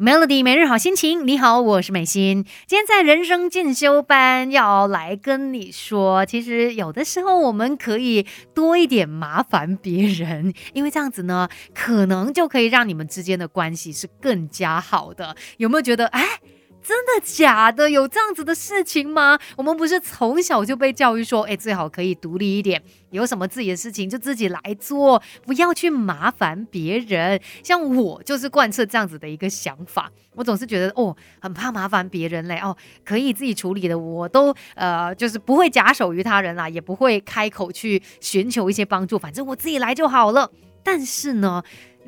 Melody 每日好心情，你好，我是美心。今天在人生进修班要来跟你说，其实有的时候我们可以多一点麻烦别人，因为这样子呢，可能就可以让你们之间的关系是更加好的。有没有觉得，哎？真的假的？有这样子的事情吗？我们不是从小就被教育说，哎，最好可以独立一点，有什么自己的事情就自己来做，不要去麻烦别人。像我就是贯彻这样子的一个想法，我总是觉得哦，很怕麻烦别人嘞，哦，可以自己处理的，我都呃，就是不会假手于他人啦，也不会开口去寻求一些帮助，反正我自己来就好了。但是呢？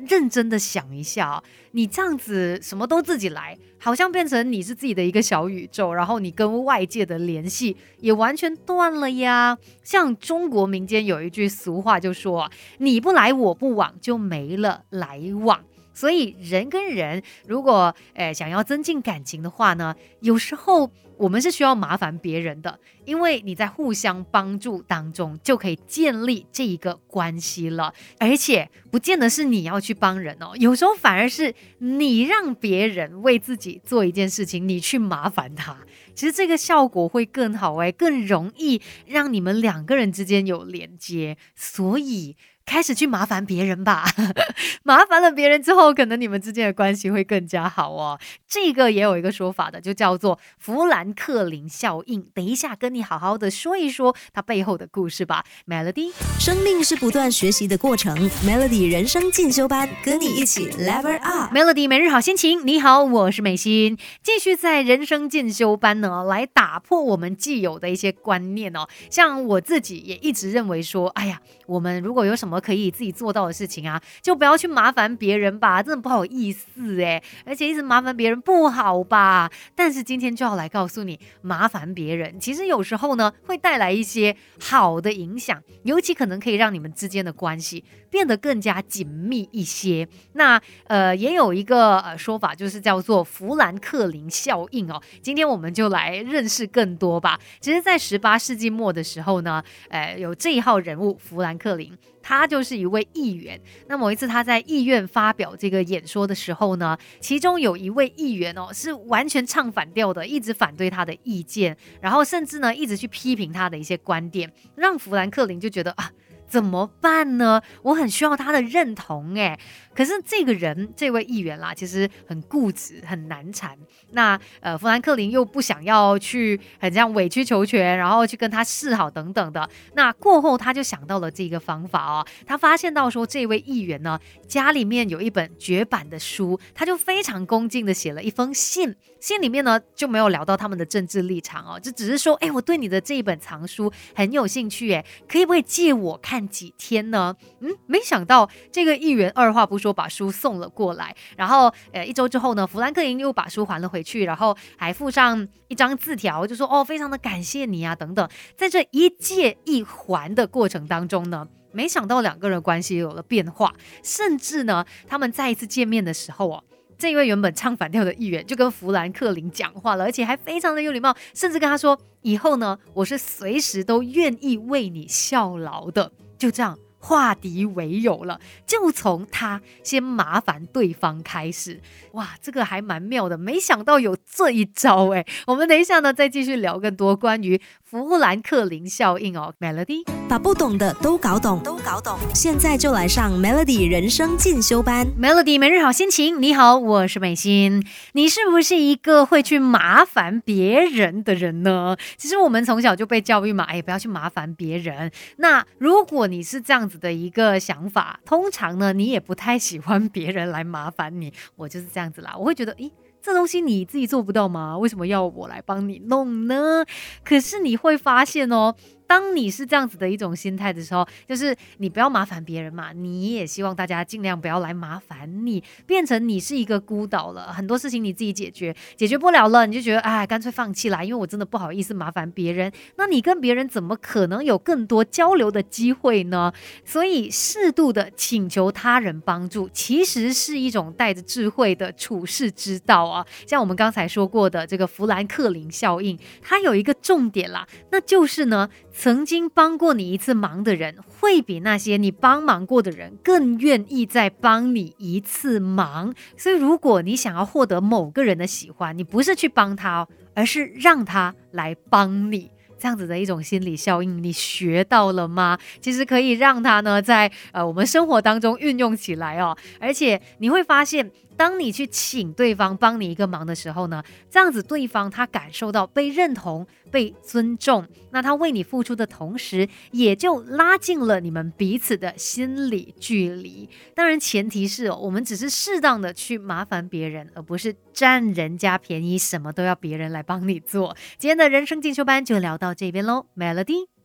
认真的想一下，你这样子什么都自己来，好像变成你是自己的一个小宇宙，然后你跟外界的联系也完全断了呀。像中国民间有一句俗话就说，你不来我不往，就没了来往。所以人跟人如果诶想要增进感情的话呢，有时候我们是需要麻烦别人的，因为你在互相帮助当中就可以建立这一个关系了，而且不见得是你要去帮人哦，有时候反而是你让别人为自己做一件事情，你去麻烦他，其实这个效果会更好诶，更容易让你们两个人之间有连接，所以。开始去麻烦别人吧，麻烦了别人之后，可能你们之间的关系会更加好哦。这个也有一个说法的，就叫做弗兰克林效应。等一下跟你好好的说一说它背后的故事吧。Melody，生命是不断学习的过程，Melody 人生进修班，跟你一起 Level Up。Melody 每日好心情，你好，我是美心，继续在人生进修班呢，来打破我们既有的一些观念哦。像我自己也一直认为说，哎呀，我们如果有什么什么可以自己做到的事情啊，就不要去麻烦别人吧，真的不好意思哎，而且一直麻烦别人不好吧。但是今天就要来告诉你，麻烦别人其实有时候呢会带来一些好的影响，尤其可能可以让你们之间的关系变得更加紧密一些。那呃也有一个呃说法，就是叫做富兰克林效应哦。今天我们就来认识更多吧。其实，在十八世纪末的时候呢，呃有这一号人物富兰克林。他就是一位议员。那某一次他在议院发表这个演说的时候呢，其中有一位议员哦，是完全唱反调的，一直反对他的意见，然后甚至呢一直去批评他的一些观点，让富兰克林就觉得啊。怎么办呢？我很需要他的认同诶。可是这个人，这位议员啦，其实很固执，很难缠。那呃，富兰克林又不想要去很这样委曲求全，然后去跟他示好等等的。那过后，他就想到了这个方法哦。他发现到说，这位议员呢，家里面有一本绝版的书，他就非常恭敬的写了一封信。信里面呢，就没有聊到他们的政治立场哦，就只是说，哎，我对你的这一本藏书很有兴趣，哎，可以不可以借我看？几天呢？嗯，没想到这个议员二话不说把书送了过来，然后呃一周之后呢，弗兰克林又把书还了回去，然后还附上一张字条，就说哦，非常的感谢你啊等等。在这一借一还的过程当中呢，没想到两个人关系有了变化，甚至呢，他们再一次见面的时候哦。这位原本唱反调的议员就跟弗兰克林讲话了，而且还非常的有礼貌，甚至跟他说：“以后呢，我是随时都愿意为你效劳的。”就这样化敌为友了，就从他先麻烦对方开始。哇，这个还蛮妙的，没想到有这一招哎。我们等一下呢，再继续聊更多关于。富兰克林效应哦，Melody 把不懂的都搞懂，都搞懂。现在就来上 Melody 人生进修班，Melody 每日好心情。你好，我是美心。你是不是一个会去麻烦别人的人呢？其实我们从小就被教育嘛，哎，不要去麻烦别人。那如果你是这样子的一个想法，通常呢，你也不太喜欢别人来麻烦你。我就是这样子啦，我会觉得，咦。这东西你自己做不到吗？为什么要我来帮你弄呢？可是你会发现哦。当你是这样子的一种心态的时候，就是你不要麻烦别人嘛，你也希望大家尽量不要来麻烦你，变成你是一个孤岛了。很多事情你自己解决，解决不了了，你就觉得哎，干脆放弃啦，因为我真的不好意思麻烦别人。那你跟别人怎么可能有更多交流的机会呢？所以适度的请求他人帮助，其实是一种带着智慧的处世之道啊。像我们刚才说过的这个富兰克林效应，它有一个重点啦，那就是呢。曾经帮过你一次忙的人，会比那些你帮忙过的人更愿意再帮你一次忙。所以，如果你想要获得某个人的喜欢，你不是去帮他，而是让他来帮你。这样子的一种心理效应，你学到了吗？其实可以让他呢，在呃我们生活当中运用起来哦。而且你会发现，当你去请对方帮你一个忙的时候呢，这样子对方他感受到被认同、被尊重，那他为你付出的同时，也就拉近了你们彼此的心理距离。当然，前提是哦，我们只是适当的去麻烦别人，而不是占人家便宜，什么都要别人来帮你做。今天的人生进修班就聊到。这边喽，Melody。